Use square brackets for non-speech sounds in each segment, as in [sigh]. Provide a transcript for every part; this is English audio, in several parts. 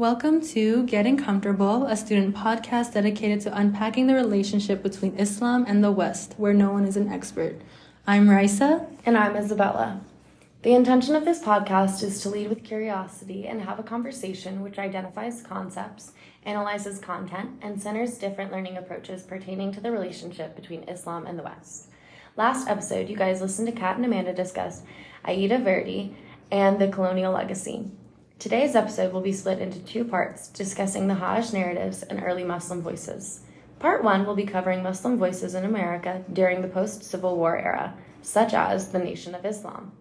Welcome to Getting Comfortable, a student podcast dedicated to unpacking the relationship between Islam and the West, where no one is an expert. I'm Raisya. And I'm Isabella. The intention of this podcast is to lead with curiosity and have a conversation which identifies concepts, analyzes content, and centers different learning approaches pertaining to the relationship between Islam and the West. Last episode, you guys listened to Kat and Amanda discuss Aida Verdi and the colonial legacy. Today's episode will be split into two parts, discussing the Hajj narratives and early Muslim voices. Part one will be covering Muslim voices in America during the post Civil War era, such as the Nation of Islam.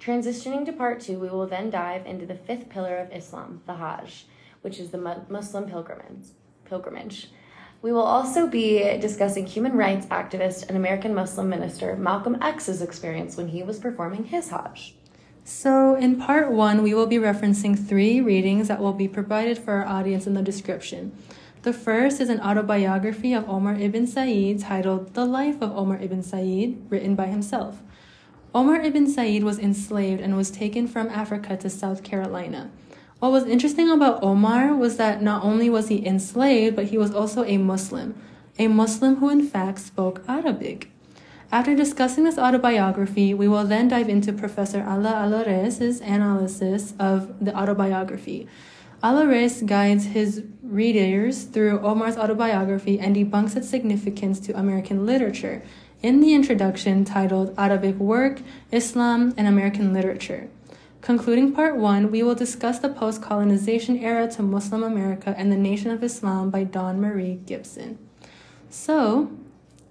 Transitioning to part two, we will then dive into the fifth pillar of Islam, the Hajj, which is the Muslim pilgrimage. pilgrimage. We will also be discussing human rights activist and American Muslim minister Malcolm X's experience when he was performing his Hajj. So, in part one, we will be referencing three readings that will be provided for our audience in the description. The first is an autobiography of Omar ibn Said titled The Life of Omar ibn Said, written by himself. Omar ibn Said was enslaved and was taken from Africa to South Carolina. What was interesting about Omar was that not only was he enslaved, but he was also a Muslim, a Muslim who in fact spoke Arabic. After discussing this autobiography, we will then dive into Professor Ala Alryyes' analysis of the autobiography. Alryyes guides his readers through Omar's autobiography and debunks its significance to American literature in the introduction titled Arabic Work, Islam, and American Literature. Concluding part one, we will discuss the post colonization era to Muslim America and the Nation of Islam by Dawn Marie Gibson. So,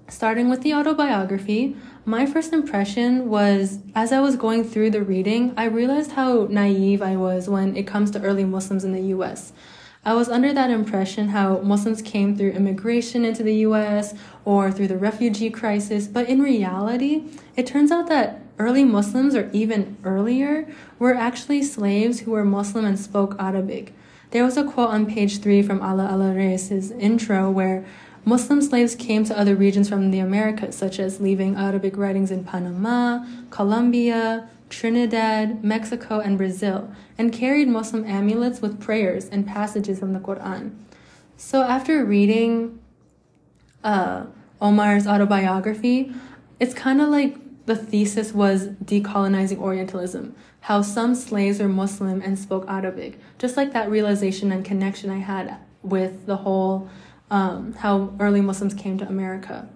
starting with the autobiography, my first impression was as I was going through the reading, I realized how naive I was when it comes to early Muslims in the US. I was under that impression how Muslims came through immigration into the US or through the refugee crisis, but in reality, it turns out that early Muslims, or even earlier, were actually slaves who were Muslim and spoke Arabic. There was a quote on page three from Ala Alryyes' intro where Muslim slaves came to other regions from the Americas, such as leaving Arabic writings in Panama, Colombia, Trinidad, Mexico, and Brazil, and carried Muslim amulets with prayers and passages from the Quran. So after reading uh, Omar's autobiography, it's kind of like the thesis was decolonizing Orientalism, how some slaves were Muslim and spoke Arabic, just like that realization and connection I had with the whole um, how early Muslims came to America.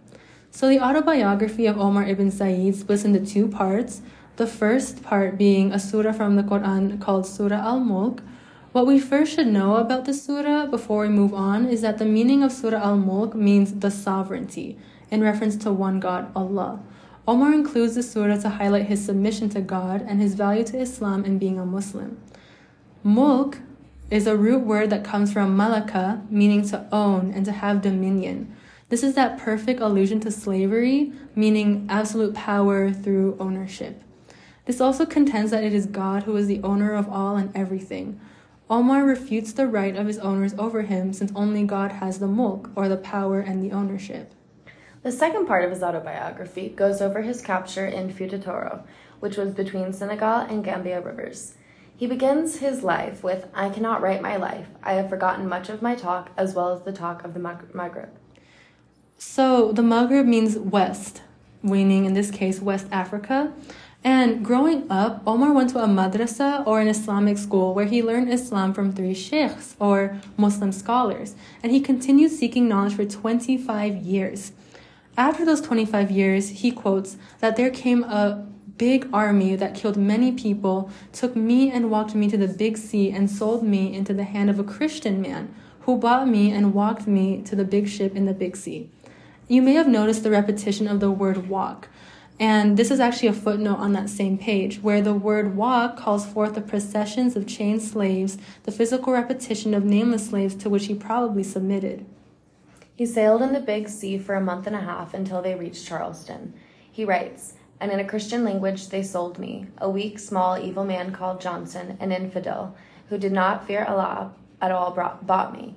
So, the autobiography of Omar ibn Said splits into two parts. The first part being a surah from the Quran called Surah Al Mulk. What we first should know about the surah before we move on is that the meaning of Surah Al Mulk means the sovereignty, in reference to one God, Allah. Omar includes the surah to highlight his submission to God and his value to Islam and being a Muslim. Mulk is a root word that comes from malaka, meaning to own and to have dominion. This is that perfect allusion to slavery, meaning absolute power through ownership. This also contends that it is God who is the owner of all and everything. Omar refutes the right of his owners over him since only God has the mulk, or the power and the ownership. The second part of his autobiography goes over his capture in Futa Toro, which was between Senegal and Gambia rivers. He begins his life with I cannot write my life. I have forgotten much of my talk as well as the talk of the Maghreb. So the Maghreb means west, meaning in this case West Africa. And growing up, Omar went to a madrasa or an Islamic school where he learned Islam from three sheikhs or Muslim scholars. And he continued seeking knowledge for 25 years. After those 25 years, he quotes that there came a big army that killed many people took me and walked me to the big sea and sold me into the hand of a Christian man who bought me and walked me to the big ship in the big sea. You may have noticed the repetition of the word walk. And this is actually a footnote on that same page, where the word walk calls forth the processions of chained slaves, the physical repetition of nameless slaves to which he probably submitted. He sailed in the big sea for a month and a half until they reached Charleston. He writes, and in a Christian language they sold me, a weak, small, evil man called Johnson, an infidel, who did not fear Allah at all, brought, bought me.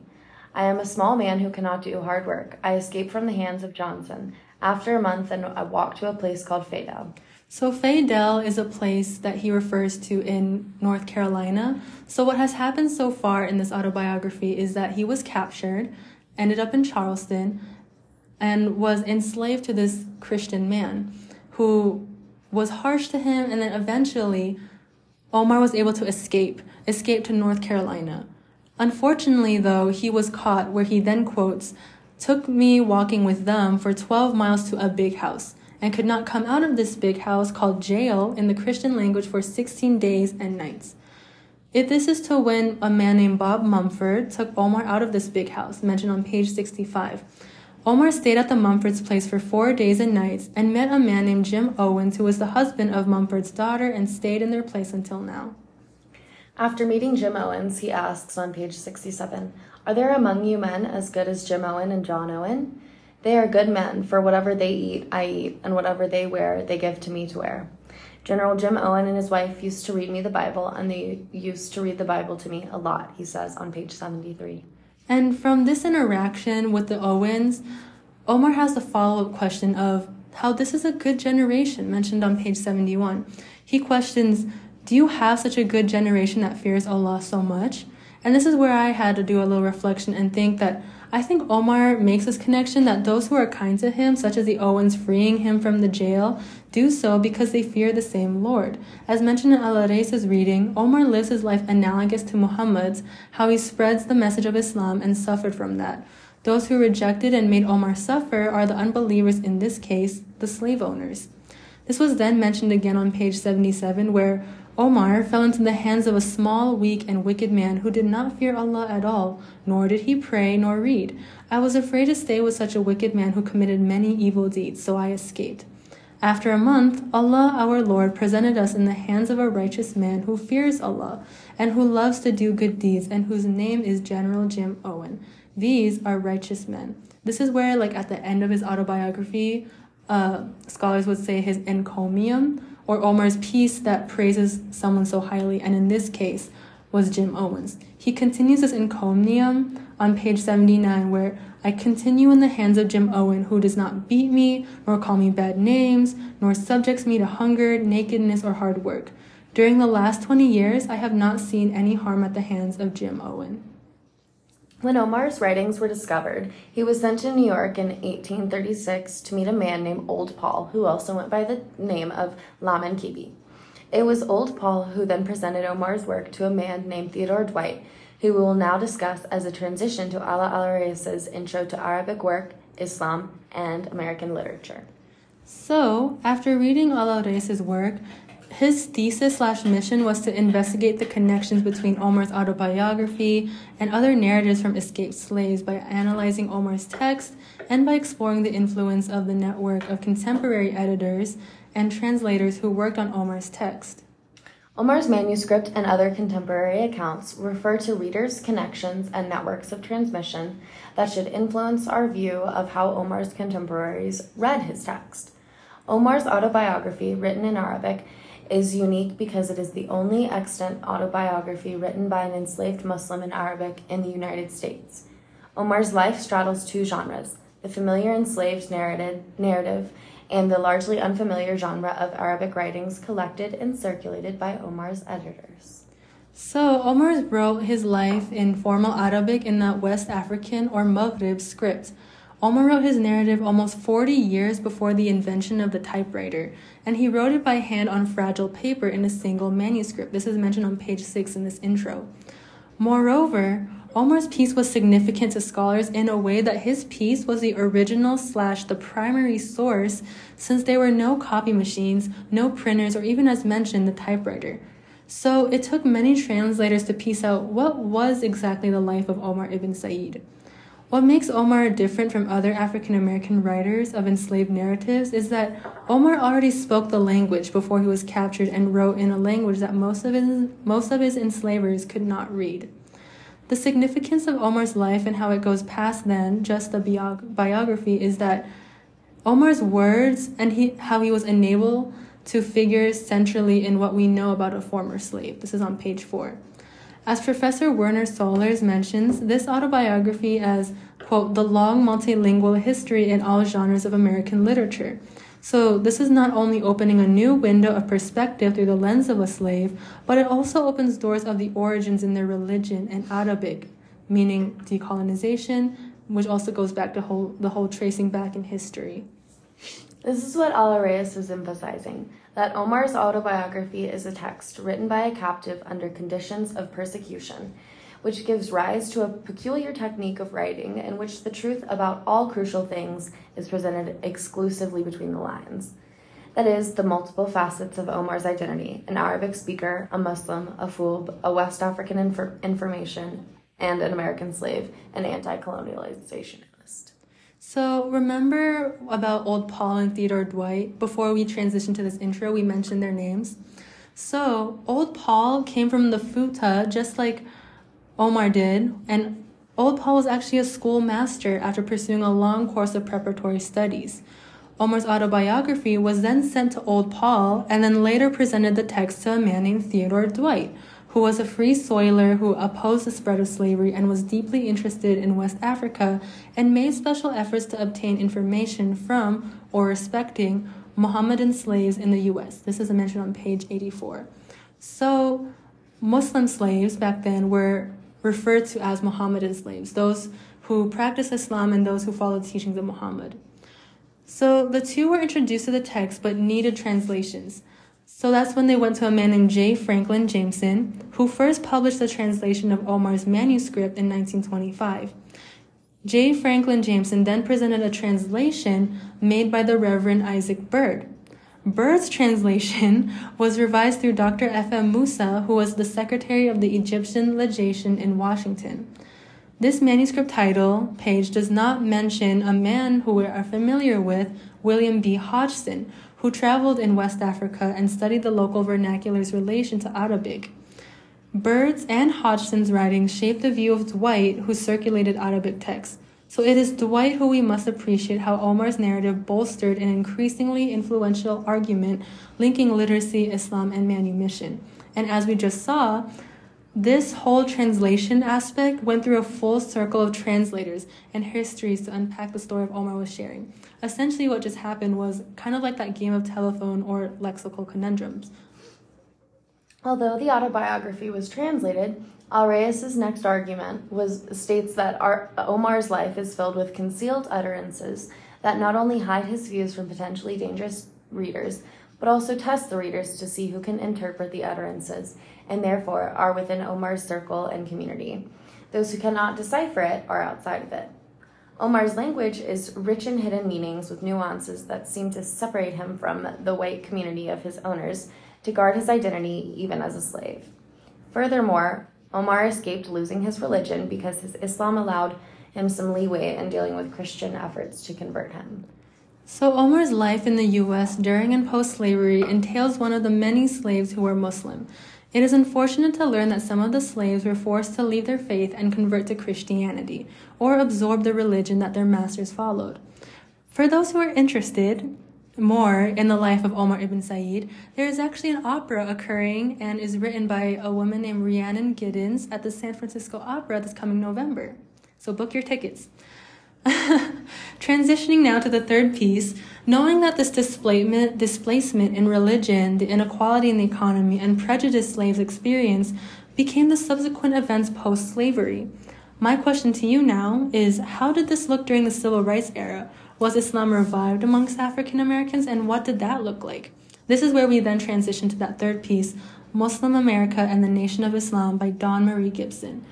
I am a small man who cannot do hard work. I escaped from the hands of Johnson. After a month, and I walked to a place called Fayda. So Fayetteville is a place that he refers to in North Carolina. So what has happened so far in this autobiography is that he was captured, ended up in Charleston, and was enslaved to this Christian man who was harsh to him and then eventually Omar was able to escape, escape to North Carolina. Unfortunately, though, he was caught where he then quotes, took me walking with them for 12 miles to a big house and could not come out of this big house called jail in the Christian language for 16 days and nights. If this is to when a man named Bob Mumford took Omar out of this big house, mentioned on page 65. Omar stayed at the Mumford's place for four days and nights and met a man named Jim Owens, who was the husband of Mumford's daughter, and stayed in their place until now. After meeting Jim Owens, he asks on page 67 Are there among you men as good as Jim Owen and John Owen? They are good men, for whatever they eat, I eat, and whatever they wear, they give to me to wear. General Jim Owen and his wife used to read me the Bible, and they used to read the Bible to me a lot, he says on page 73. And from this interaction with the Owens, Omar has the follow up question of how this is a good generation, mentioned on page 71. He questions, Do you have such a good generation that fears Allah so much? And this is where I had to do a little reflection and think that I think Omar makes this connection that those who are kind to him, such as the Owens freeing him from the jail, do so because they fear the same Lord. As mentioned in Alryyes's reading, Omar lives his life analogous to Muhammad's, how he spreads the message of Islam and suffered from that. Those who rejected and made Omar suffer are the unbelievers, in this case, the slave owners. This was then mentioned again on page 77, where Omar fell into the hands of a small, weak, and wicked man who did not fear Allah at all, nor did he pray nor read. I was afraid to stay with such a wicked man who committed many evil deeds, so I escaped. After a month, Allah our Lord presented us in the hands of a righteous man who fears Allah and who loves to do good deeds and whose name is General Jim Owen. These are righteous men. This is where, like at the end of his autobiography, uh, scholars would say his encomium or Omar's piece that praises someone so highly, and in this case was Jim Owens. He continues his encomium on page 79, where I continue in the hands of Jim Owen, who does not beat me, nor call me bad names, nor subjects me to hunger, nakedness, or hard work. During the last 20 years, I have not seen any harm at the hands of Jim Owen. When Omar's writings were discovered, he was sent to New York in 1836 to meet a man named Old Paul, who also went by the name of Lamine Kebe. It was Old Paul who then presented Omar's work to a man named Theodore Dwight, who we will now discuss as a transition to Ala Alryyes's Intro to Arabic Work, Islam, and American Literature. So, after reading Alryyes's work, his thesis slash mission was to investigate the connections between Omar's autobiography and other narratives from escaped slaves by analyzing Omar's text and by exploring the influence of the network of contemporary editors and translators who worked on Omar's text. Omar's manuscript and other contemporary accounts refer to readers' connections and networks of transmission that should influence our view of how Omar's contemporaries read his text. Omar's autobiography, written in Arabic, is unique because it is the only extant autobiography written by an enslaved Muslim in Arabic in the United States. Omar's life straddles two genres the familiar enslaved narrative, and the largely unfamiliar genre of Arabic writings collected and circulated by Omar's editors. So, Omar wrote his life in formal Arabic in the West African or Maghrib script. Omar wrote his narrative almost 40 years before the invention of the typewriter, and he wrote it by hand on fragile paper in a single manuscript. This is mentioned on page 6 in this intro. Moreover, Omar's piece was significant to scholars in a way that his piece was the original slash the primary source since there were no copy machines, no printers, or even as mentioned, the typewriter. So it took many translators to piece out what was exactly the life of Omar ibn Said. What makes Omar different from other African American writers of enslaved narratives is that Omar already spoke the language before he was captured and wrote in a language that most of his, most of his enslavers could not read. The significance of Omar's life and how it goes past then just the biog- biography is that Omar's words and he, how he was enabled to figure centrally in what we know about a former slave. This is on page four. As Professor Werner Sollors mentions this autobiography as, quote, the long multilingual history in all genres of American literature. So, this is not only opening a new window of perspective through the lens of a slave, but it also opens doors of the origins in their religion and Arabic, meaning decolonization, which also goes back to whole, the whole tracing back in history. This is what Ala Alryyes is emphasizing that Omar's autobiography is a text written by a captive under conditions of persecution, which gives rise to a peculiar technique of writing in which the truth about all crucial things is presented exclusively between the lines. That is, the multiple facets of Omar's identity an Arabic speaker, a Muslim, a fool, a West African infor- information, and an American slave, an anti colonializationist. So, remember about Old Paul and Theodore Dwight? Before we transition to this intro, we mentioned their names. So, Old Paul came from the Futa, just like Omar did, and Old Paul was actually a schoolmaster after pursuing a long course of preparatory studies. Omar's autobiography was then sent to Old Paul and then later presented the text to a man named Theodore Dwight, who was a free soiler who opposed the spread of slavery and was deeply interested in West Africa and made special efforts to obtain information from or respecting Mohammedan slaves in the US. This is mentioned on page 84. So, Muslim slaves back then were referred to as Mohammedan slaves, those who practice Islam and those who follow the teachings of Muhammad. So the two were introduced to the text but needed translations. So that's when they went to a man named J. Franklin Jameson, who first published the translation of Omar's manuscript in 1925. J. Franklin Jameson then presented a translation made by the Reverend Isaac Bird. Bird's translation was revised through Dr. F. M. Musa, who was the secretary of the Egyptian legation in Washington. This manuscript title page does not mention a man who we are familiar with, William B. Hodgson, who traveled in West Africa and studied the local vernacular's relation to Arabic. Bird's and Hodgson's writings shaped the view of Dwight, who circulated Arabic texts. So it is Dwight who we must appreciate how Omar's narrative bolstered an increasingly influential argument linking literacy, Islam, and manumission. And as we just saw, this whole translation aspect went through a full circle of translators and histories to unpack the story of Omar was sharing. Essentially, what just happened was kind of like that game of telephone or lexical conundrums. Although the autobiography was translated, Alryyes' next argument was states that our, Omar's life is filled with concealed utterances that not only hide his views from potentially dangerous readers, but also test the readers to see who can interpret the utterances, and therefore are within Omar's circle and community. Those who cannot decipher it are outside of it. Omar's language is rich in hidden meanings with nuances that seem to separate him from the white community of his owners to guard his identity even as a slave. Furthermore, Omar escaped losing his religion because his Islam allowed him some leeway in dealing with Christian efforts to convert him. So, Omar's life in the U.S. during and post slavery entails one of the many slaves who were Muslim. It is unfortunate to learn that some of the slaves were forced to leave their faith and convert to Christianity, or absorb the religion that their masters followed. For those who are interested, more in the life of Omar ibn Said, there is actually an opera occurring and is written by a woman named Rhiannon Giddens at the San Francisco Opera this coming November. So book your tickets. [laughs] Transitioning now to the third piece, knowing that this displacement, displacement in religion, the inequality in the economy, and prejudice slaves experience became the subsequent events post slavery. My question to you now is how did this look during the civil rights era? Was Islam revived amongst African Americans, and what did that look like? This is where we then transition to that third piece Muslim America and the Nation of Islam by Dawn Marie Gibson.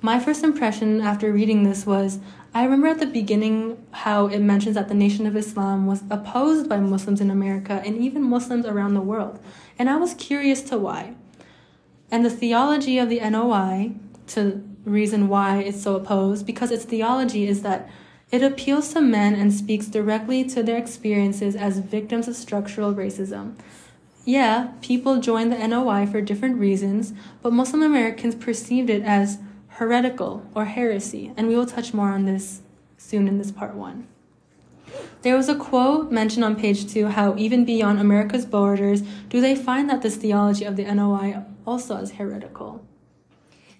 My first impression after reading this was I remember at the beginning how it mentions that the Nation of Islam was opposed by Muslims in America and even Muslims around the world. And I was curious to why. And the theology of the NOI, to reason why it's so opposed, because its theology is that it appeals to men and speaks directly to their experiences as victims of structural racism. Yeah, people joined the NOI for different reasons, but Muslim Americans perceived it as heretical or heresy, and we will touch more on this soon in this part one. There was a quote mentioned on page two how even beyond America's borders do they find that this theology of the NOI also as heretical.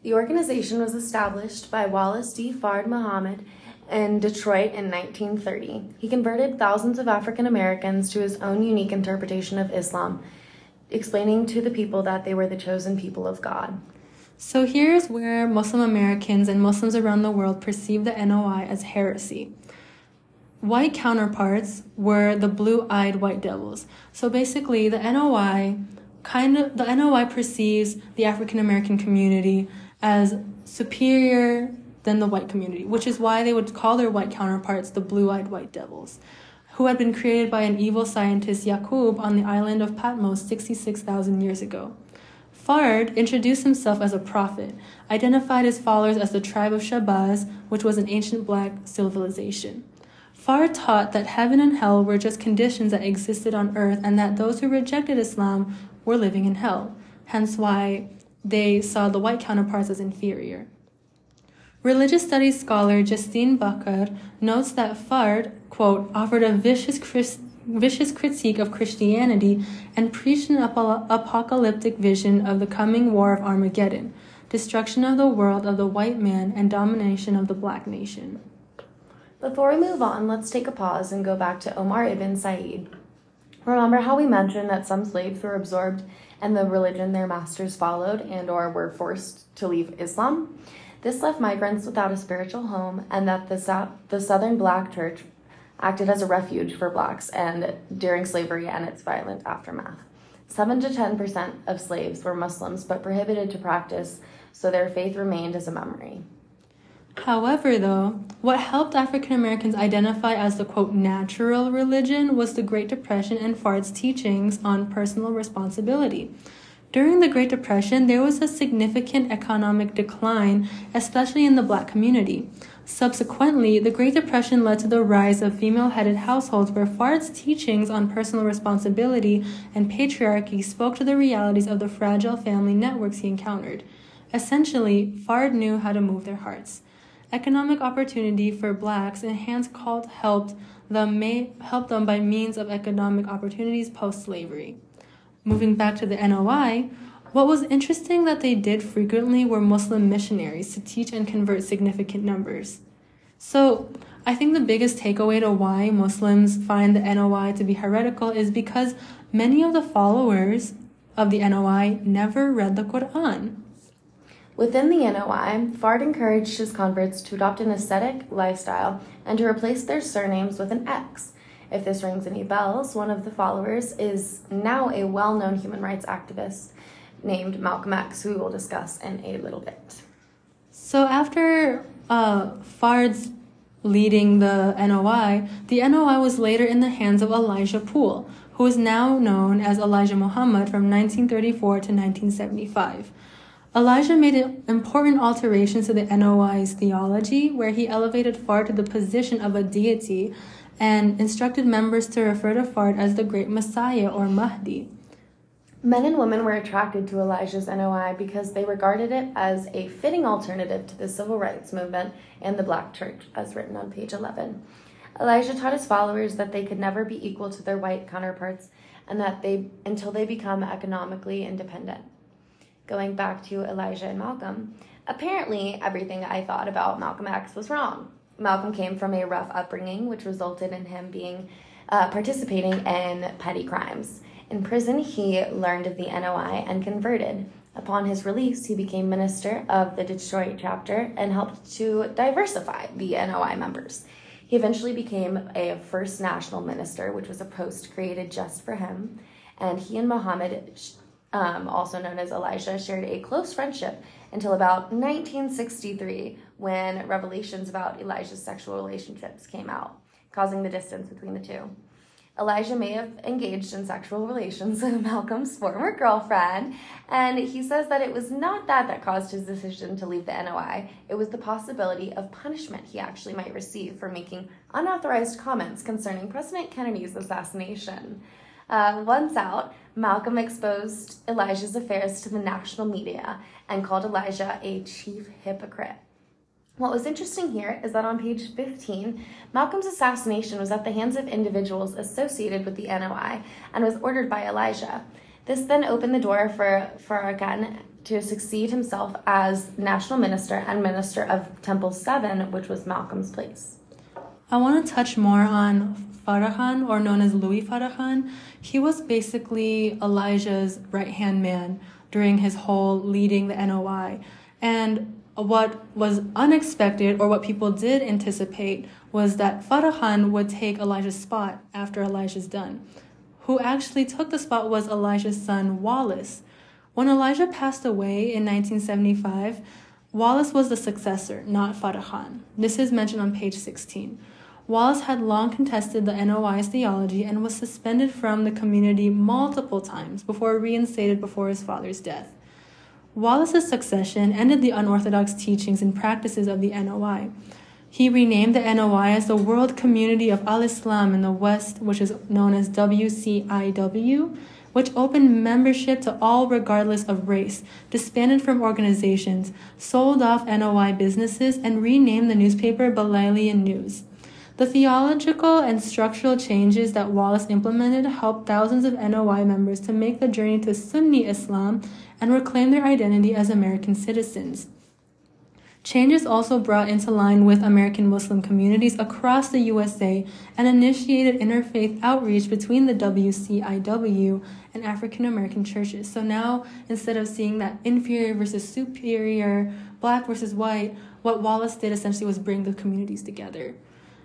The organization was established by Wallace D. Fard Muhammad in Detroit in 1930. He converted thousands of African Americans to his own unique interpretation of Islam, explaining to the people that they were the chosen people of God. So here's where Muslim Americans and Muslims around the world perceive the NOI as heresy. White counterparts were the blue-eyed white devils. So basically, the NOI kind of the NOI perceives the African American community as superior than the white community, which is why they would call their white counterparts the blue-eyed white devils, who had been created by an evil scientist Yaqub on the island of Patmos 66,000 years ago. Fard introduced himself as a prophet, identified his followers as the tribe of Shabazz, which was an ancient black civilization. Fard taught that heaven and hell were just conditions that existed on earth and that those who rejected Islam were living in hell, hence why they saw the white counterparts as inferior. Religious studies scholar Justine Bakar notes that Fard, quote, offered a vicious, Christ- vicious critique of Christianity and preached an ap- apocalyptic vision of the coming war of Armageddon, destruction of the world of the white man, and domination of the black nation. Before we move on, let's take a pause and go back to Omar ibn Said. Remember how we mentioned that some slaves were absorbed and the religion their masters followed and or were forced to leave Islam? This left migrants without a spiritual home and that the, the Southern Black Church acted as a refuge for blacks and during slavery and its violent aftermath. 7 to 10% of slaves were Muslims but prohibited to practice, so their faith remained as a memory. However, though, what helped African Americans identify as the quote natural religion was the Great Depression and Fard's teachings on personal responsibility. During the Great Depression, there was a significant economic decline, especially in the black community. Subsequently, the Great Depression led to the rise of female headed households where Fard's teachings on personal responsibility and patriarchy spoke to the realities of the fragile family networks he encountered. Essentially, Fard knew how to move their hearts. Economic opportunity for blacks enhanced cult helped them may, help them by means of economic opportunities post slavery. Moving back to the NOI, what was interesting that they did frequently were Muslim missionaries to teach and convert significant numbers. So, I think the biggest takeaway to why Muslims find the NOI to be heretical is because many of the followers of the NOI never read the Quran. Within the NOI, Fard encouraged his converts to adopt an ascetic lifestyle and to replace their surnames with an X. If this rings any bells, one of the followers is now a well known human rights activist named Malcolm X, who we will discuss in a little bit. So, after uh, Fard's leading the NOI, the NOI was later in the hands of Elijah Poole, who is now known as Elijah Muhammad from 1934 to 1975. Elijah made important alterations to the NOI's theology, where he elevated Fard to the position of a deity and instructed members to refer to Fard as the Great Messiah or Mahdi. Men and women were attracted to Elijah's NOI because they regarded it as a fitting alternative to the civil rights movement and the black church, as written on page 11. Elijah taught his followers that they could never be equal to their white counterparts and that they until they become economically independent going back to Elijah and Malcolm, apparently everything I thought about Malcolm X was wrong. Malcolm came from a rough upbringing, which resulted in him being uh, participating in petty crimes. In prison, he learned of the NOI and converted. Upon his release, he became minister of the Detroit chapter and helped to diversify the NOI members. He eventually became a first national minister, which was a post created just for him. And he and Muhammad um, also known as Elijah, shared a close friendship until about 1963 when revelations about Elijah's sexual relationships came out, causing the distance between the two. Elijah may have engaged in sexual relations with [laughs] Malcolm's former girlfriend, and he says that it was not that that caused his decision to leave the NOI. It was the possibility of punishment he actually might receive for making unauthorized comments concerning President Kennedy's assassination. Uh, once out, Malcolm exposed Elijah's affairs to the national media and called Elijah a chief hypocrite. What was interesting here is that on page 15, Malcolm's assassination was at the hands of individuals associated with the NOI and was ordered by Elijah. This then opened the door for Farrakhan to succeed himself as national minister and minister of Temple 7, which was Malcolm's place. I want to touch more on Farrakhan, or known as Louis Farrakhan. He was basically Elijah's right hand man during his whole leading the NOI. And what was unexpected, or what people did anticipate, was that Farrakhan would take Elijah's spot after Elijah's done. Who actually took the spot was Elijah's son, Wallace. When Elijah passed away in 1975, Wallace was the successor, not Farrakhan. This is mentioned on page 16. Wallace had long contested the NOI's theology and was suspended from the community multiple times before reinstated before his father's death. Wallace's succession ended the unorthodox teachings and practices of the NOI. He renamed the NOI as the World Community of Al Islam in the West, which is known as WCIW, which opened membership to all regardless of race, disbanded from organizations, sold off NOI businesses, and renamed the newspaper Bilalian News. The theological and structural changes that Wallace implemented helped thousands of NOI members to make the journey to Sunni Islam and reclaim their identity as American citizens. Changes also brought into line with American Muslim communities across the USA and initiated interfaith outreach between the WCIW and African American churches. So now, instead of seeing that inferior versus superior, black versus white, what Wallace did essentially was bring the communities together.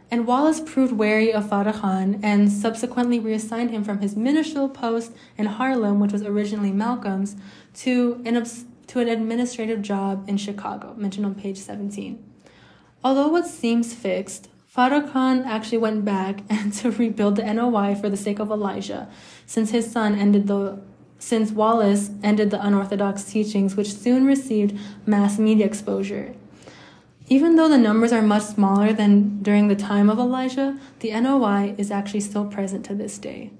And Wallace proved wary of Farrakhan and subsequently reassigned him from his ministerial post in Harlem, which was originally Malcolm's, to an to an administrative job in Chicago, mentioned on page 17. Although what seems fixed, Farrakhan actually went back [laughs] and to rebuild the NOI for the sake of Elijah, since his son ended the since Wallace ended the unorthodox teachings, which soon received mass media exposure. Even though the numbers are much smaller than during the time of Elijah, the NOI is actually still present to this day.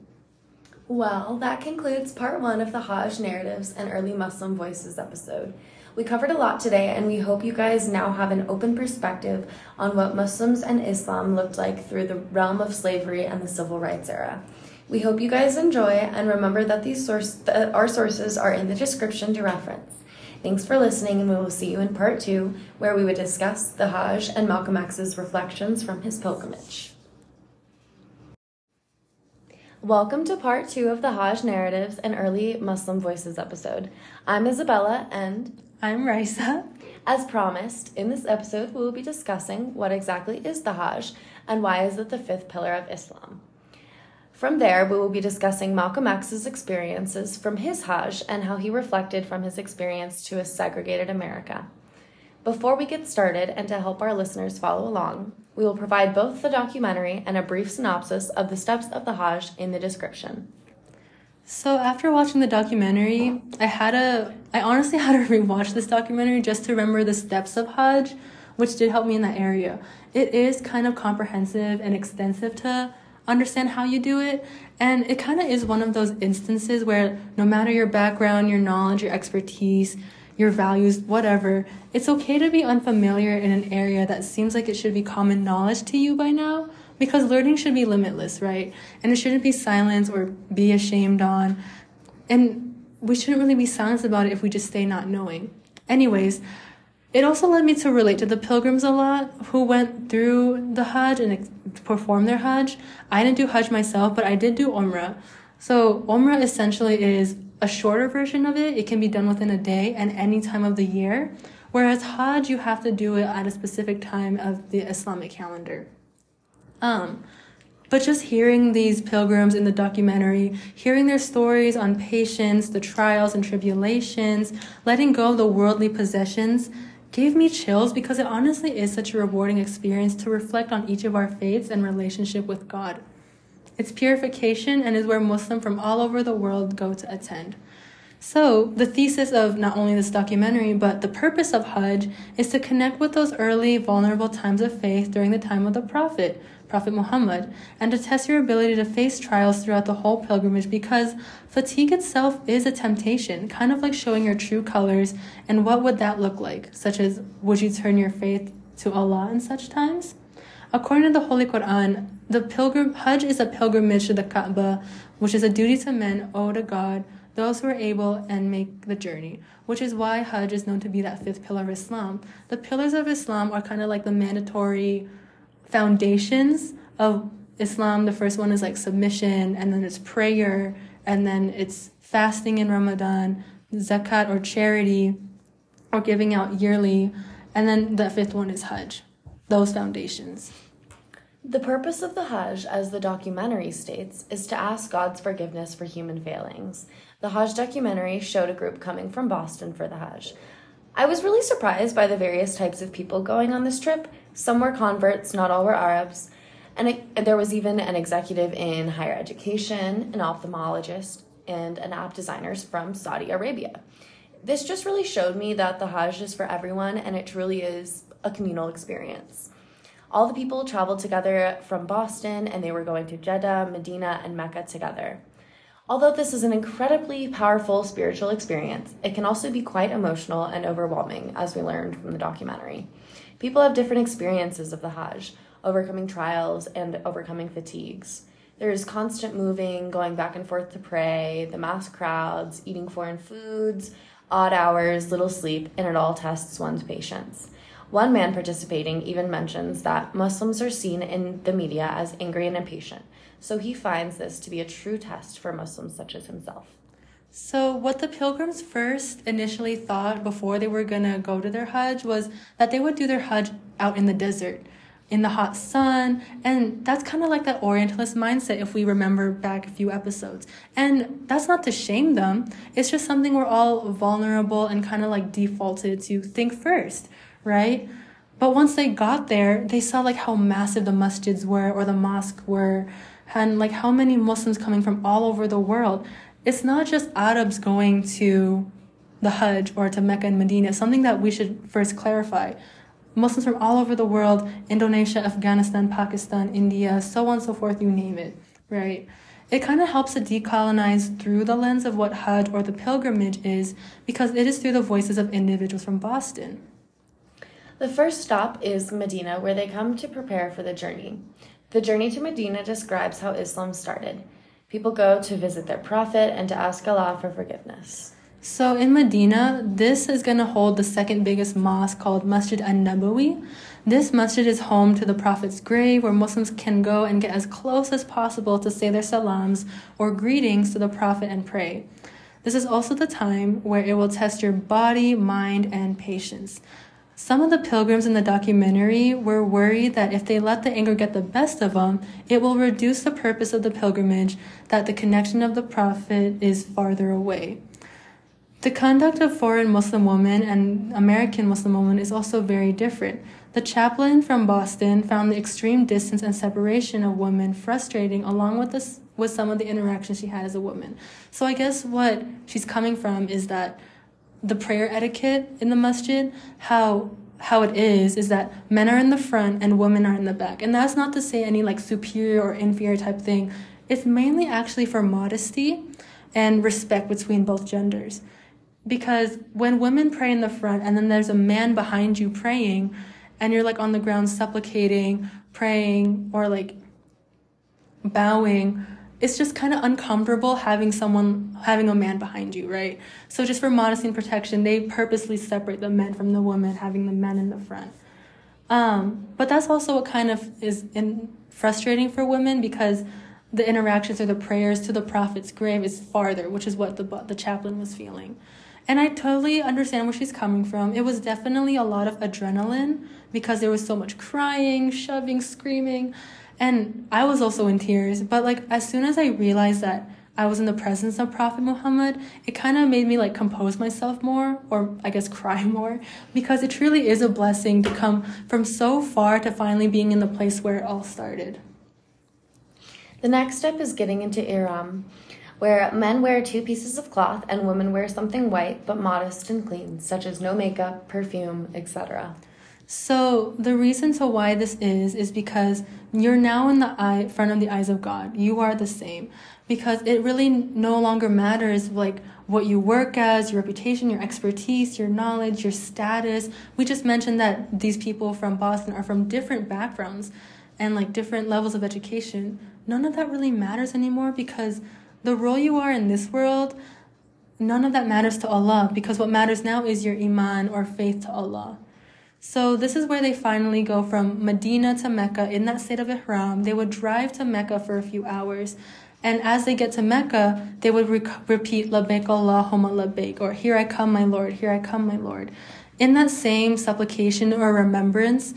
Well, that concludes part one of the Hajj narratives and early Muslim voices episode. We covered a lot today, and we hope you guys now have an open perspective on what Muslims and Islam looked like through the realm of slavery and the civil rights era. We hope you guys enjoy, and remember that these source that our sources are in the description to reference. Thanks for listening, and we will see you in part two, where we would discuss the Hajj and Malcolm X's reflections from his pilgrimage. Welcome to part two of the Hajj Narratives and Early Muslim Voices episode. I'm Isabella and I'm Raisya. As promised, in this episode we will be discussing what exactly is the Hajj and why is it the fifth pillar of Islam. From there, we will be discussing Malcolm X's experiences from his Hajj and how he reflected from his experience to a segregated America. Before we get started, and to help our listeners follow along, we will provide both the documentary and a brief synopsis of the steps of the Hajj in the description. So after watching the documentary, I had a I honestly [laughs] had to rewatch this documentary just to remember the steps of Hajj, which did help me in that area. It is kind of comprehensive and extensive to understand how you do it, and it kind of is one of those instances where no matter your background, your knowledge, your expertise, your values, whatever. It's okay to be unfamiliar in an area that seems like it should be common knowledge to you by now because learning should be limitless, right? And it shouldn't be silenced or be ashamed on. And we shouldn't really be silenced about it if we just stay not knowing. Anyways, it also led me to relate to the pilgrims a lot who went through the Hajj and performed their Hajj. I didn't do Hajj myself, but I did do Umrah. So, Umrah essentially is a shorter version of it. It can be done within a day and any time of the year. Whereas Hajj, you have to do it at a specific time of the Islamic calendar. Um, but just hearing these pilgrims in the documentary, hearing their stories on patience, the trials and tribulations, letting go of the worldly possessions, gave me chills because it honestly is such a rewarding experience to reflect on each of our faiths and relationship with God. It's purification and is where Muslims from all over the world go to attend. So, the thesis of not only this documentary, but the purpose of Hajj is to connect with those early, vulnerable times of faith during the time of the Prophet, Prophet Muhammad, and to test your ability to face trials throughout the whole pilgrimage because fatigue itself is a temptation, kind of like showing your true colors. And what would that look like? Such as, would you turn your faith to Allah in such times? According to the Holy Quran, the pilgrim Hajj is a pilgrimage to the Kaaba, which is a duty to men owed to God those who are able and make the journey, which is why Hajj is known to be that fifth pillar of Islam. The pillars of Islam are kind of like the mandatory foundations of Islam. The first one is like submission, and then it's prayer, and then it's fasting in Ramadan, zakat or charity, or giving out yearly, and then the fifth one is Hajj. Those foundations. The purpose of the Hajj, as the documentary states, is to ask God's forgiveness for human failings. The Hajj documentary showed a group coming from Boston for the Hajj. I was really surprised by the various types of people going on this trip. Some were converts, not all were Arabs. And it, there was even an executive in higher education, an ophthalmologist, and an app designers from Saudi Arabia. This just really showed me that the Hajj is for everyone and it truly is a communal experience. All the people traveled together from Boston and they were going to Jeddah, Medina, and Mecca together. Although this is an incredibly powerful spiritual experience, it can also be quite emotional and overwhelming, as we learned from the documentary. People have different experiences of the Hajj, overcoming trials and overcoming fatigues. There's constant moving, going back and forth to pray, the mass crowds, eating foreign foods, odd hours, little sleep, and it all tests one's patience. One man participating even mentions that Muslims are seen in the media as angry and impatient, so he finds this to be a true test for Muslims such as himself. So, what the pilgrims first initially thought before they were gonna go to their Hajj was that they would do their Hajj out in the desert, in the hot sun, and that's kind of like that Orientalist mindset if we remember back a few episodes. And that's not to shame them, it's just something we're all vulnerable and kind of like defaulted to think first right? But once they got there, they saw like how massive the masjids were or the mosque were and like how many Muslims coming from all over the world. It's not just Arabs going to the Hajj or to Mecca and Medina, something that we should first clarify. Muslims from all over the world, Indonesia, Afghanistan, Pakistan, India, so on and so forth, you name it, right? It kind of helps to decolonize through the lens of what Hajj or the pilgrimage is because it is through the voices of individuals from Boston. The first stop is Medina, where they come to prepare for the journey. The journey to Medina describes how Islam started. People go to visit their prophet and to ask Allah for forgiveness. So in Medina, this is going to hold the second biggest mosque called Masjid an Nabawi. This masjid is home to the Prophet's grave where Muslims can go and get as close as possible to say their salams or greetings to the Prophet and pray. This is also the time where it will test your body, mind, and patience. Some of the pilgrims in the documentary were worried that if they let the anger get the best of them, it will reduce the purpose of the pilgrimage, that the connection of the Prophet is farther away. The conduct of foreign Muslim women and American Muslim women is also very different. The chaplain from Boston found the extreme distance and separation of women frustrating, along with this, with some of the interactions she had as a woman. So I guess what she's coming from is that the prayer etiquette in the masjid, how how it is is that men are in the front and women are in the back. And that's not to say any like superior or inferior type thing. It's mainly actually for modesty and respect between both genders. Because when women pray in the front and then there's a man behind you praying and you're like on the ground supplicating, praying or like bowing, it's just kind of uncomfortable having someone having a man behind you right? So just for modesty and protection they purposely separate the men from the women having the men in the front. Um, but that's also what kind of is in frustrating for women because the interactions or the prayers to the prophet's grave is farther which is what the the chaplain was feeling. And i totally understand where she's coming from. It was definitely a lot of adrenaline because there was so much crying shoving screaming and I was also in tears. But like as soon as I realized that I was in the presence of Prophet Muhammad, it kind of made me like compose myself more, or I guess cry [laughs] more, because it truly is a blessing to come from so far to finally being in the place where it all started. The next step is getting into Ihram, where men wear two pieces of cloth and women wear something white but modest and clean, such as no makeup, perfume, etc. So the reason to why this is is because you're now in the eye front of the eyes of God. You are the same because it really no longer matters like what you work as, your reputation, your expertise, your knowledge, your status. We just mentioned that these people from Boston are from different backgrounds and like different levels of education. None of that really matters anymore because the role you are in this world none of that matters to Allah because what matters now is your iman or faith to Allah. So this is where they finally go from Medina to Mecca in that state of ihram. They would drive to Mecca for a few hours. And as they get to Mecca, they would rec- repeat Labbaik Allahumma Labbaik or Here I come, my Lord, here I come, my Lord. In that same supplication or remembrance,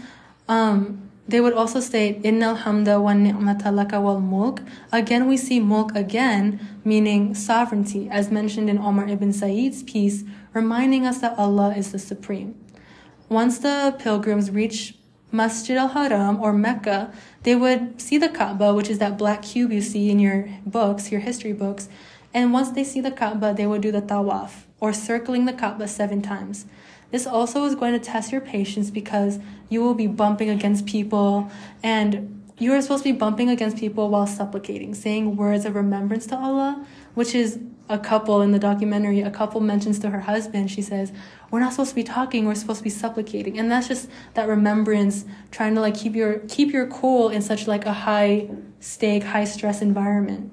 um, they would also state Innal hamda wa ni'mata laka wal mulk. Again, we see mulk again, meaning sovereignty, as mentioned in Omar ibn Said's piece, reminding us that Allah is the supreme. Once the pilgrims reach Masjid al Haram or Mecca, they would see the Kaaba, which is that black cube you see in your books, your history books. And once they see the Kaaba, they would do the tawaf, or circling the Kaaba seven times. This also is going to test your patience because you will be bumping against people and you are supposed to be bumping against people while supplicating, saying words of remembrance to Allah, which is a couple in the documentary, a couple mentions to her husband, she says, We're not supposed to be talking, we're supposed to be supplicating. And that's just that remembrance, trying to like keep your keep your cool in such like a high stake, high stress environment.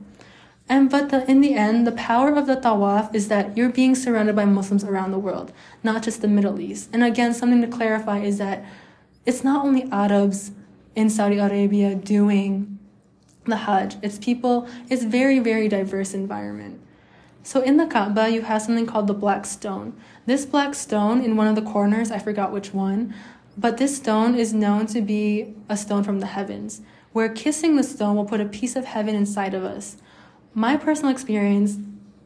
And but the, in the end, the power of the tawaf is that you're being surrounded by Muslims around the world, not just the Middle East. And again, something to clarify is that it's not only Arabs in Saudi Arabia doing the Hajj. It's people, it's very, very diverse environment. So in the Kaaba, you have something called the black stone. This black stone in one of the corners, I forgot which one, but this stone is known to be a stone from the heavens, where kissing the stone will put a piece of heaven inside of us my personal experience,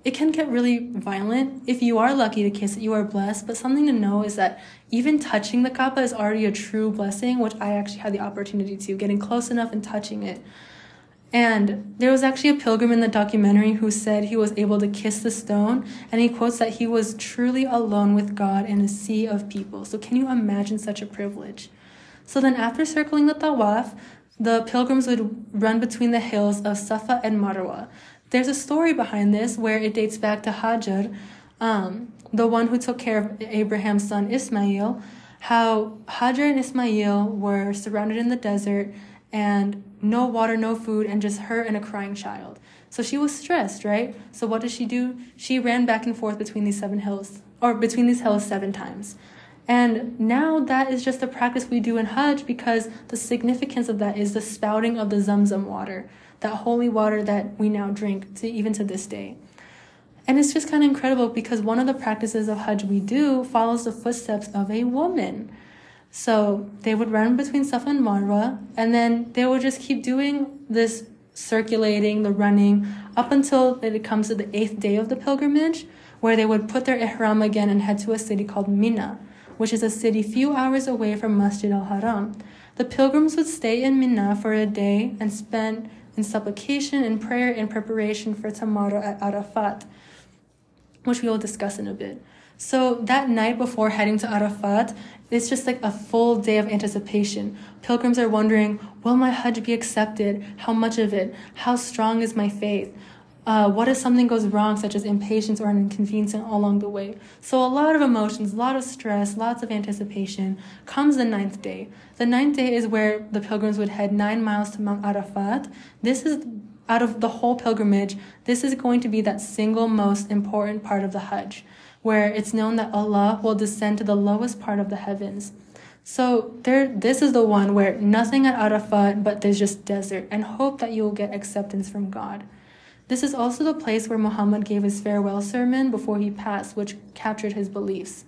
it can get really violent. If you are lucky to kiss it, you are blessed. But something to know is that even touching the Kaaba is already a true blessing, which I actually had the opportunity to, getting close enough and touching it. And there was actually a pilgrim in the documentary who said he was able to kiss the stone, and he quotes that he was truly alone with God in a sea of people. So, can you imagine such a privilege? So, then after circling the Tawaf, the pilgrims would run between the hills of Safa and Marwa. There's a story behind this where it dates back to Hajar, um, the one who took care of Abraham's son Ismail, how Hajar and Ismail were surrounded in the desert and no water, no food, and just her and a crying child. So she was stressed, right? So what did she do? She ran back and forth between these seven hills, or between these hills seven times. And now that is just a practice we do in Hajj because the significance of that is the spouting of the Zamzam water that holy water that we now drink to even to this day. And it's just kind of incredible because one of the practices of Hajj we do follows the footsteps of a woman. So they would run between Safa and Marwa, and then they would just keep doing this circulating, the running, up until it comes to the eighth day of the pilgrimage, where they would put their ihram again and head to a city called Mina, which is a city few hours away from Masjid al Haram. The pilgrims would stay in Mina for a day and spend in supplication and prayer in preparation for tomorrow at Arafat, which we will discuss in a bit. So that night before heading to Arafat, it's just like a full day of anticipation. Pilgrims are wondering, will my Hajj be accepted? How much of it? How strong is my faith? Uh, what if something goes wrong, such as impatience or an inconvenience along the way? So, a lot of emotions, a lot of stress, lots of anticipation. Comes the ninth day. The ninth day is where the pilgrims would head nine miles to Mount Arafat. This is out of the whole pilgrimage, this is going to be that single most important part of the Hajj, where it's known that Allah will descend to the lowest part of the heavens. So there, this is the one where nothing at Arafat, but there's just desert, and hope that you will get acceptance from God. This is also the place where Muhammad gave his farewell sermon before he passed, which captured his beliefs.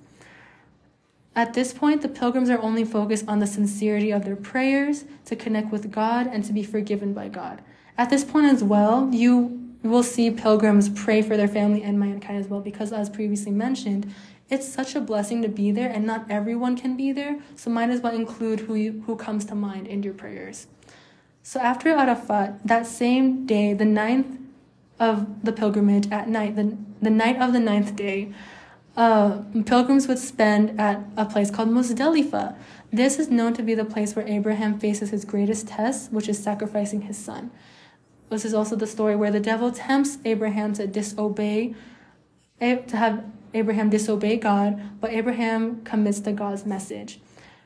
At this point, the pilgrims are only focused on the sincerity of their prayers, to connect with God, and to be forgiven by God. At this point as well, you will see pilgrims pray for their family and mankind as well, because as previously mentioned, it's such a blessing to be there, and not everyone can be there, so might as well include who, you, who comes to mind in your prayers. So after Arafat, that same day, the ninth of the pilgrimage at night, the, the night of the ninth day, uh, pilgrims would spend at a place called Muzdalifah. This is known to be the place where Abraham faces his greatest test, which is sacrificing his son. This is also the story where the devil tempts Abraham to disobey, to have Abraham disobey God, but Abraham commits to God's message.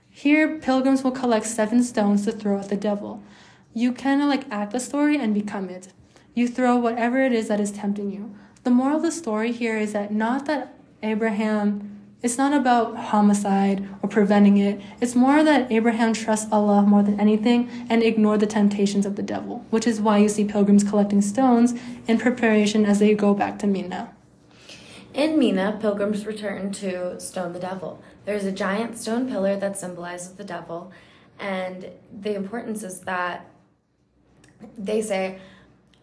Here, pilgrims will collect seven stones to throw at the devil. You kind of like act the story and become it. You throw whatever it is that is tempting you. the moral of the story here is that not that Abraham it's not about homicide or preventing it. It's more that Abraham trusts Allah more than anything and ignored the temptations of the devil, which is why you see pilgrims collecting stones in preparation as they go back to Mina. In Mina, pilgrims return to stone the devil. There's a giant stone pillar that symbolizes the devil, and the importance is that they say,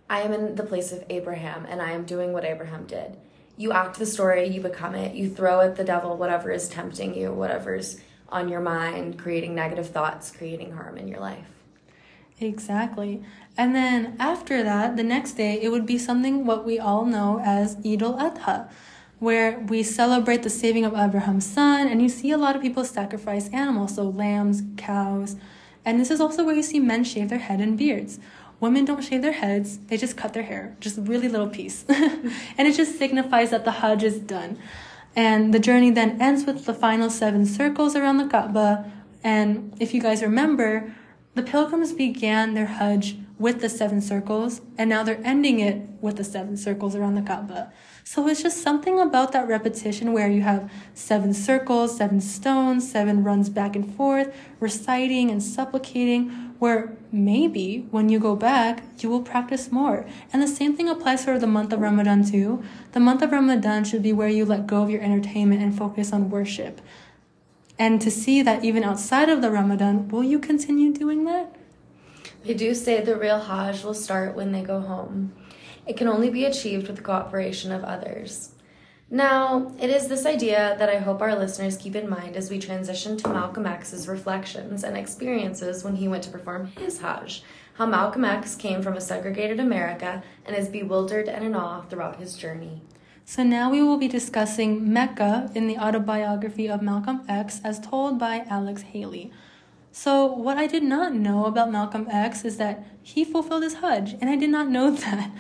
I am in the place of Abraham and I am doing what Abraham did. You act the story, you become it, you throw at the devil whatever is tempting you, whatever's on your mind, creating negative thoughts, creating harm in your life. Exactly. And then after that, the next day, it would be something what we all know as Eid al Adha, where we celebrate the saving of Abraham's son, and you see a lot of people sacrifice animals, so lambs, cows. And this is also where you see men shave their head and beards. Women don't shave their heads, they just cut their hair, just really little piece. [laughs] and it just signifies that the Hajj is done. And the journey then ends with the final seven circles around the Kaaba. And if you guys remember, the pilgrims began their Hajj with the seven circles, and now they're ending it with the seven circles around the Kaaba. So it's just something about that repetition where you have seven circles, seven stones, seven runs back and forth, reciting and supplicating, where maybe when you go back, you will practice more. And the same thing applies for the month of Ramadan too. The month of Ramadan should be where you let go of your entertainment and focus on worship. And to see that even outside of the Ramadan, will you continue doing that? They do say the real Hajj will start when they go home. It can only be achieved with the cooperation of others. Now, it is this idea that I hope our listeners keep in mind as we transition to Malcolm X's reflections and experiences when he went to perform his Hajj. How Malcolm X came from a segregated America and is bewildered and in awe throughout his journey. So now we will be discussing Mecca in the autobiography of Malcolm X as told by Alex Haley. So, what I did not know about Malcolm X is that he fulfilled his Hajj, and I did not know [laughs] that.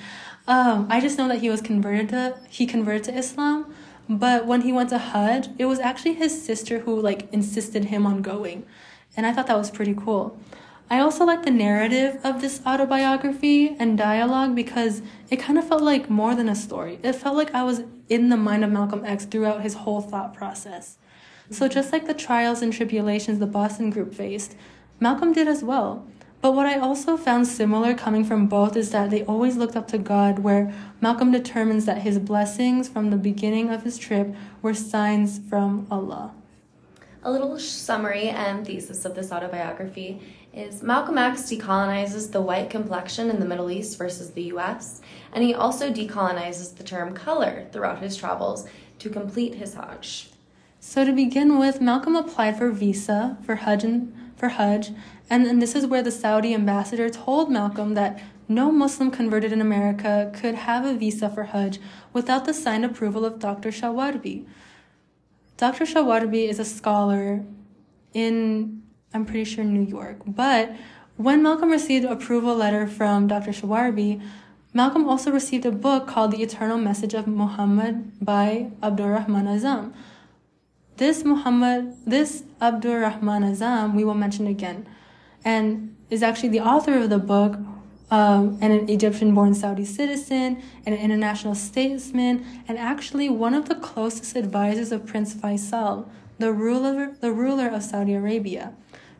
Um, I just know that he was converted to he converted to Islam, but when he went to Hajj, it was actually his sister who like insisted him on going, and I thought that was pretty cool. I also like the narrative of this autobiography and dialogue because it kind of felt like more than a story. It felt like I was in the mind of Malcolm X throughout his whole thought process. So just like the trials and tribulations the Boston group faced, Malcolm did as well. But what I also found similar coming from both is that they always looked up to God, where Malcolm determines that his blessings from the beginning of his trip were signs from Allah. A little summary and thesis of this autobiography is Malcolm X decolonizes the white complexion in the Middle East versus the US, and he also decolonizes the term color throughout his travels to complete his Hajj. So to begin with, Malcolm applied for visa for Hajj and for Hajj, and, and this is where the Saudi ambassador told Malcolm that no Muslim converted in America could have a visa for Hajj without the signed approval of Dr. Shawarbi. Dr. Shawarbi is a scholar in, I'm pretty sure, New York. But when Malcolm received approval letter from Dr. Shawarbi, Malcolm also received a book called The Eternal Message of Muhammad by Abdurrahman Azam. This Muhammad, this Abdurrahman Azam, we will mention again, and is actually the author of the book, um, and an Egyptian born Saudi citizen, and an international statesman, and actually one of the closest advisors of Prince Faisal, the ruler, the ruler of Saudi Arabia,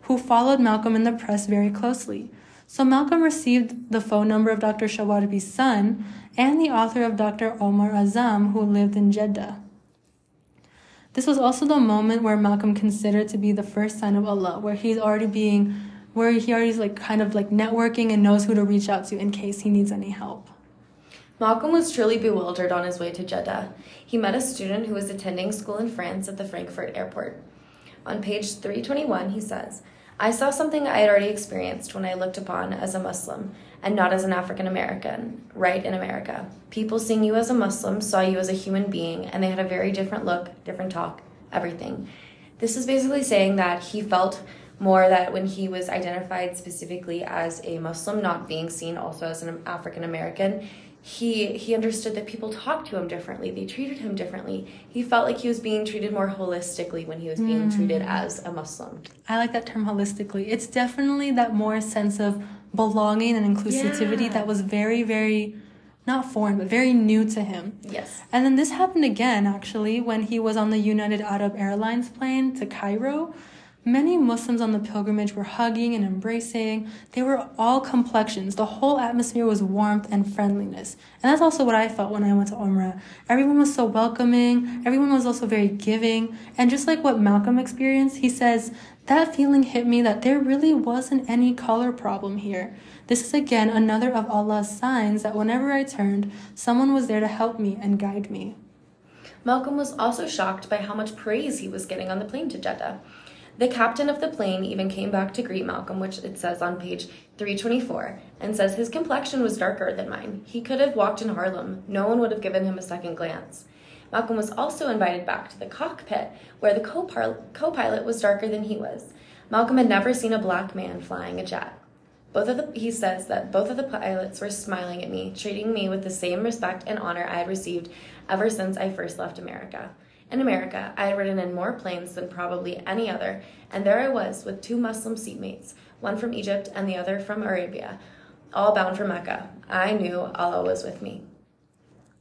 who followed Malcolm in the press very closely. So Malcolm received the phone number of Dr. Shawarbi's son and the author of Dr. Omar Azam, who lived in Jeddah. This was also the moment where Malcolm considered to be the first sign of Allah, where he's already being, where he already is like kind of like networking and knows who to reach out to in case he needs any help. Malcolm was truly bewildered on his way to Jeddah. He met a student who was attending school in France at the Frankfurt airport. On page 321, he says, I saw something I had already experienced when I looked upon as a Muslim and not as an African American, right in America. People seeing you as a Muslim saw you as a human being, and they had a very different look, different talk, everything. This is basically saying that he felt more that when he was identified specifically as a Muslim, not being seen also as an African American, he he understood that people talked to him differently they treated him differently he felt like he was being treated more holistically when he was being mm. treated as a muslim i like that term holistically it's definitely that more sense of belonging and inclusivity yeah. that was very very not foreign, but very new to him. Yes. And then this happened again, actually, when he was on the United Arab Airlines plane to Cairo. Many Muslims on the pilgrimage were hugging and embracing. They were all complexions. The whole atmosphere was warmth and friendliness. And that's also what I felt when I went to Umrah. Everyone was so welcoming. Everyone was also very giving. And just like what Malcolm experienced, he says, that feeling hit me that there really wasn't any color problem here. This is again another of Allah's signs that whenever I turned, someone was there to help me and guide me. Malcolm was also shocked by how much praise he was getting on the plane to Jeddah. The captain of the plane even came back to greet Malcolm, which it says on page 324, and says his complexion was darker than mine. He could have walked in Harlem. No one would have given him a second glance. Malcolm was also invited back to the cockpit, where the co pilot was darker than he was. Malcolm had never seen a black man flying a jet. Both of the, he says that both of the pilots were smiling at me, treating me with the same respect and honor I had received ever since I first left America. In America, I had ridden in more planes than probably any other, and there I was with two Muslim seatmates, one from Egypt and the other from Arabia, all bound for Mecca. I knew Allah was with me.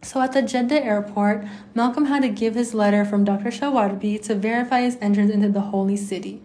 So at the Jeddah airport, Malcolm had to give his letter from Dr. Shawarbi to verify his entrance into the holy city.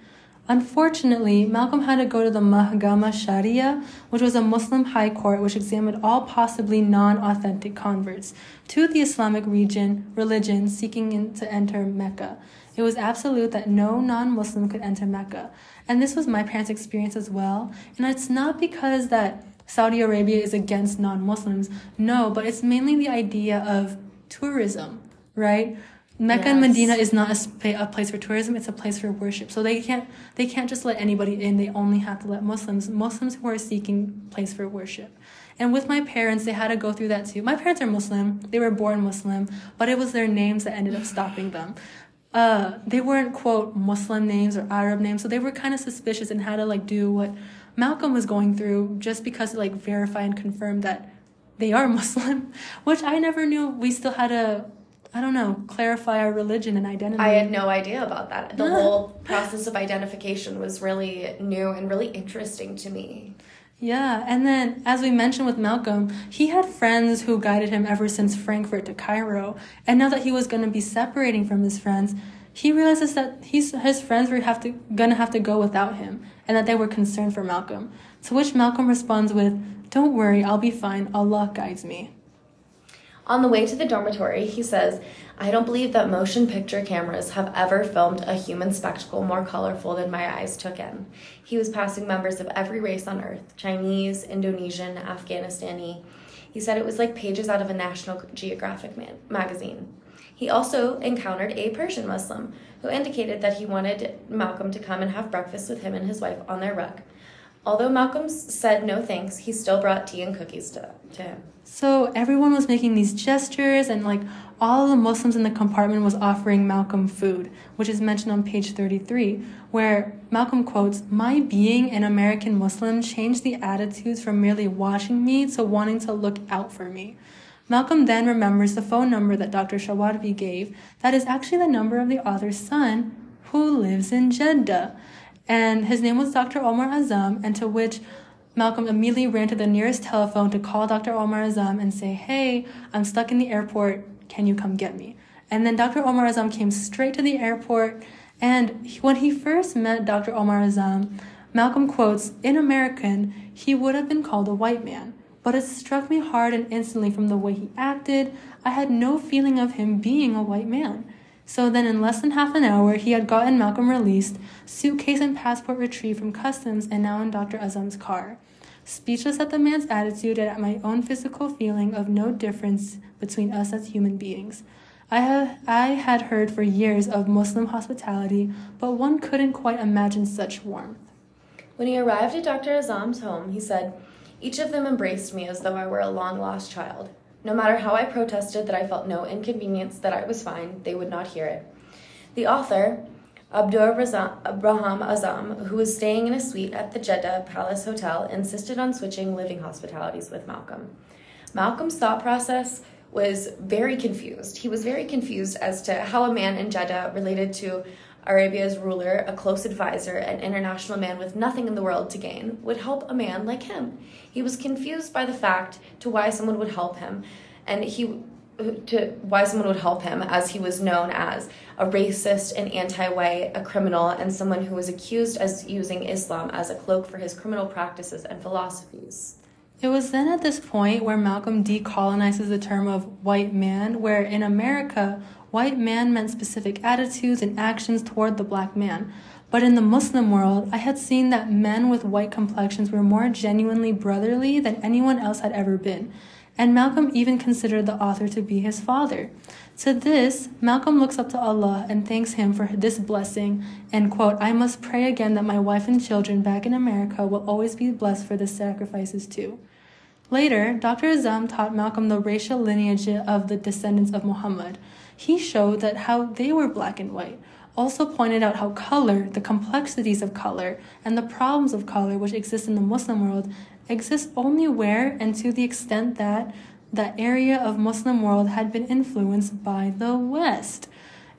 Unfortunately, Malcolm had to go to the Mahkama Sharia, which was a Muslim high court which examined all possibly non authentic converts to the Islamic region, religion seeking in, to enter Mecca. It was absolute that no non Muslim could enter Mecca. And this was my parents' experience as well. And it's not because that Saudi Arabia is against non Muslims, no, but it's mainly the idea of tourism, right? Mecca yes. and Medina is not a, a, place for tourism; it's a place for worship. So they can't they can't just let anybody in. They only have to let Muslims Muslims who are seeking place for worship. And with my parents, they had to go through that too. My parents are Muslim; they were born Muslim, but it was their names that ended up stopping them. Uh, they weren't quote Muslim names or Arab names, so they were kind of suspicious and had to like do what Malcolm was going through just because to like verify and confirm that they are [laughs] Muslim, which I never knew. We still had to I don't know, clarify our religion and identity. I had no idea about that. The whole process of identification was really new and really interesting to me. Yeah, and then as we mentioned with Malcolm, he had friends who guided him ever since Frankfurt to Cairo. And now that he was going to be separating from his friends, he realizes that he's, his friends were have to, gonna have to go without him and that they were concerned for Malcolm. To which Malcolm responds with, Don't worry, I'll be fine. Allah guides me. On the way to the dormitory, he says, I don't believe that motion picture cameras have ever filmed a human spectacle more colorful than my eyes took in. He was passing members of every race on earth Chinese, Indonesian, Afghanistani. He said it was like pages out of a National Geographic man- magazine. He also encountered a Persian Muslim who indicated that he wanted Malcolm to come and have breakfast with him and his wife on their rug. Although Malcolm said no thanks, he still brought tea and cookies to, to him. So everyone was making these gestures, and like all the Muslims in the compartment was offering Malcolm food, which is mentioned on page 33, where Malcolm quotes, My being an American Muslim changed the attitudes from merely watching me to wanting to look out for me. Malcolm then remembers the phone number that Dr. Shawarbi gave, that is actually the number of the author's son, who lives in Jeddah and his name was Dr. Omar Azam, and to which Malcolm immediately ran to the nearest telephone to call Dr. Omar Azam and say, Hey, I'm stuck in the airport. Can you come get me? And then Dr. Omar Azam came straight to the airport. And when he first met Dr. Omar Azam, Malcolm quotes, In American, he would have been called a white man. But it struck me hard and instantly from the way he acted. I had no feeling of him being a white man. So then, in less than half an hour, he had gotten Malcolm released, suitcase and passport retrieved from customs, and now in Dr. Azam's car. Speechless at the man's attitude and at my own physical feeling of no difference between us as human beings. I, have, I had heard for years of Muslim hospitality, but one couldn't quite imagine such warmth. When he arrived at Dr. Azam's home, he said, Each of them embraced me as though I were a long lost child. No matter how I protested that I felt no inconvenience, that I was fine, they would not hear it. The author, Abdurrahman Azam, who was staying in a suite at the Jeddah Palace Hotel, insisted on switching living hospitalities with Malcolm. Malcolm's thought process was very confused. He was very confused as to how a man in Jeddah related to Arabia's ruler, a close advisor, an international man with nothing in the world to gain, would help a man like him. He was confused by the fact to why someone would help him, and he to why someone would help him as he was known as a racist and anti-white, a criminal, and someone who was accused as using Islam as a cloak for his criminal practices and philosophies. It was then at this point where Malcolm decolonizes the term of white man, where in America, white man meant specific attitudes and actions toward the black man. But in the Muslim world, I had seen that men with white complexions were more genuinely brotherly than anyone else had ever been and Malcolm even considered the author to be his father. To this, Malcolm looks up to Allah and thanks him for this blessing and quote, I must pray again that my wife and children back in America will always be blessed for the sacrifices too. Later, Dr. Azam taught Malcolm the racial lineage of the descendants of Muhammad. He showed that how they were black and white, also pointed out how color, the complexities of color, and the problems of color which exist in the Muslim world exist only where and to the extent that that area of Muslim world had been influenced by the West.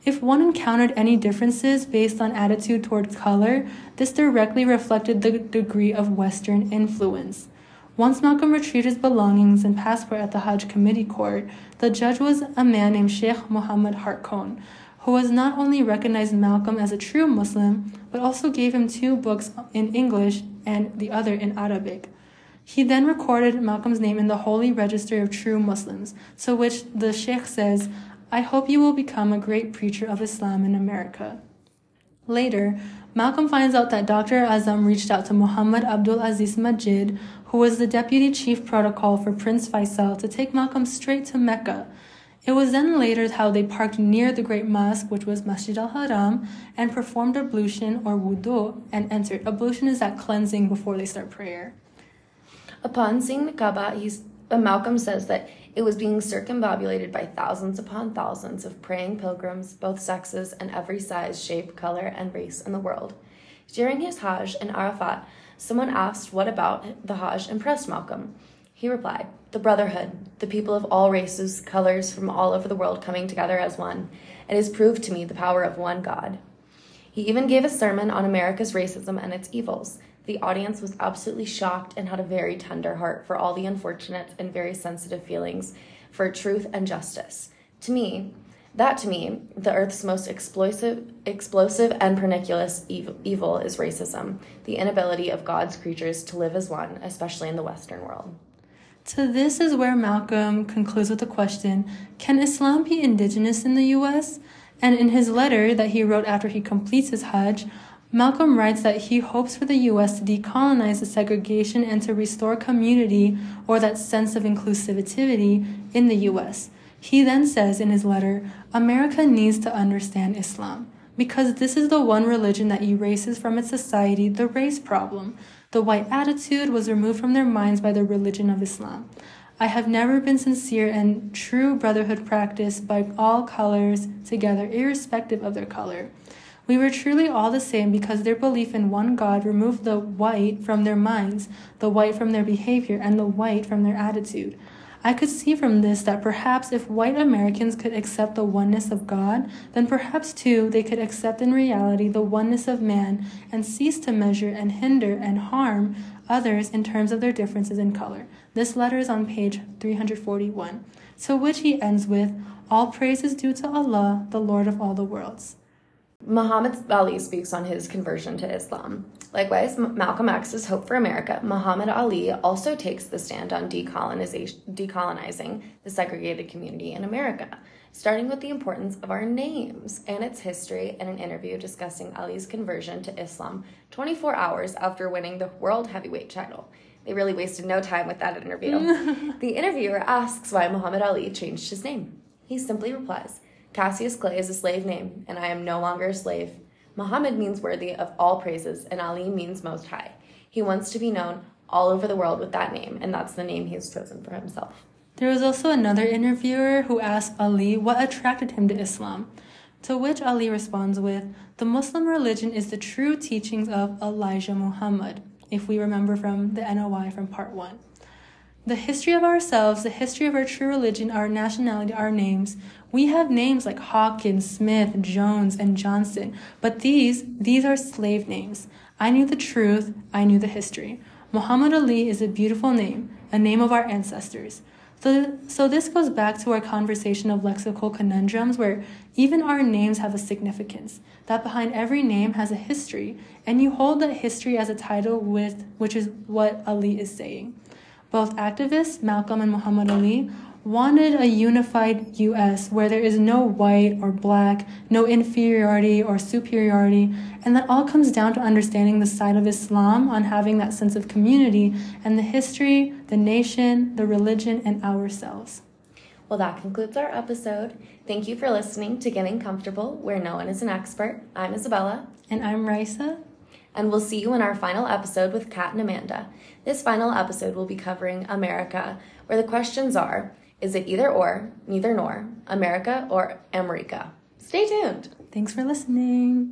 If one encountered any differences based on attitude toward color, this directly reflected the degree of Western influence. Once Malcolm retrieved his belongings and passport at the Hajj committee court, the judge was a man named Sheikh Muhammad Harkon, who was not only recognized Malcolm as a true Muslim, but also gave him two books in English and the other in Arabic. He then recorded Malcolm's name in the Holy Register of True Muslims, to which the Sheikh says, I hope you will become a great preacher of Islam in America. Later, Malcolm finds out that Dr. Azam reached out to Muhammad Abdul Aziz Majid, who was the deputy chief protocol for Prince Faisal, to take Malcolm straight to Mecca. It was then later how they parked near the great mosque, which was Masjid al Haram, and performed ablution or wudu and entered. Ablution is that cleansing before they start prayer. Upon seeing the Kaaba, he's, uh, Malcolm says that it was being circumambulated by thousands upon thousands of praying pilgrims, both sexes and every size, shape, color, and race in the world. During his Hajj in Arafat, someone asked what about the Hajj impressed Malcolm. He replied, The brotherhood, the people of all races, colors from all over the world coming together as one. It has proved to me the power of one God. He even gave a sermon on America's racism and its evils. The audience was absolutely shocked and had a very tender heart for all the unfortunate and very sensitive feelings for truth and justice. To me, that to me, the earth's most explosive, explosive and pernicious evil is racism, the inability of God's creatures to live as one, especially in the Western world. So, this is where Malcolm concludes with the question Can Islam be indigenous in the US? And in his letter that he wrote after he completes his Hajj, Malcolm writes that he hopes for the U.S. to decolonize the segregation and to restore community or that sense of inclusivity in the U.S. He then says in his letter America needs to understand Islam because this is the one religion that erases from its society the race problem. The white attitude was removed from their minds by the religion of Islam. I have never been sincere and true brotherhood practiced by all colors together, irrespective of their color. We were truly all the same because their belief in one God removed the white from their minds, the white from their behavior, and the white from their attitude. I could see from this that perhaps if white Americans could accept the oneness of God, then perhaps too they could accept in reality the oneness of man and cease to measure and hinder and harm others in terms of their differences in color. This letter is on page 341, to which he ends with All praise is due to Allah, the Lord of all the worlds. Muhammad Ali speaks on his conversion to Islam. Likewise, Malcolm X's Hope for America, Muhammad Ali also takes the stand on decolonizing the segregated community in America, starting with the importance of our names and its history in an interview discussing Ali's conversion to Islam 24 hours after winning the world heavyweight title. They really wasted no time with that interview. [laughs] the interviewer asks why Muhammad Ali changed his name. He simply replies, Cassius Clay is a slave name, and I am no longer a slave. Muhammad means worthy of all praises, and Ali means most high. He wants to be known all over the world with that name, and that's the name he has chosen for himself. There was also another interviewer who asked Ali what attracted him to Islam, to which Ali responds with, The Muslim religion is the true teachings of Elijah Muhammad, if we remember from the NOI from part one. The history of ourselves, the history of our true religion, our nationality, our names. We have names like Hawkins, Smith, Jones, and Johnson, but these, these are slave names. I knew the truth, I knew the history. Muhammad Ali is a beautiful name, a name of our ancestors. So, so this goes back to our conversation of lexical conundrums where even our names have a significance, that behind every name has a history, and you hold that history as a title with which is what Ali is saying. Both activists, Malcolm and Muhammad Ali, wanted a unified US where there is no white or black, no inferiority or superiority, and that all comes down to understanding the side of Islam on having that sense of community and the history, the nation, the religion, and ourselves. Well, that concludes our episode. Thank you for listening to Getting Comfortable, where no one is an expert. I'm Isabella. And I'm Raisya. And we'll see you in our final episode with Kat and Amanda. This final episode will be covering America, where the questions are is it either or, neither nor, America or America? Stay tuned. Thanks for listening.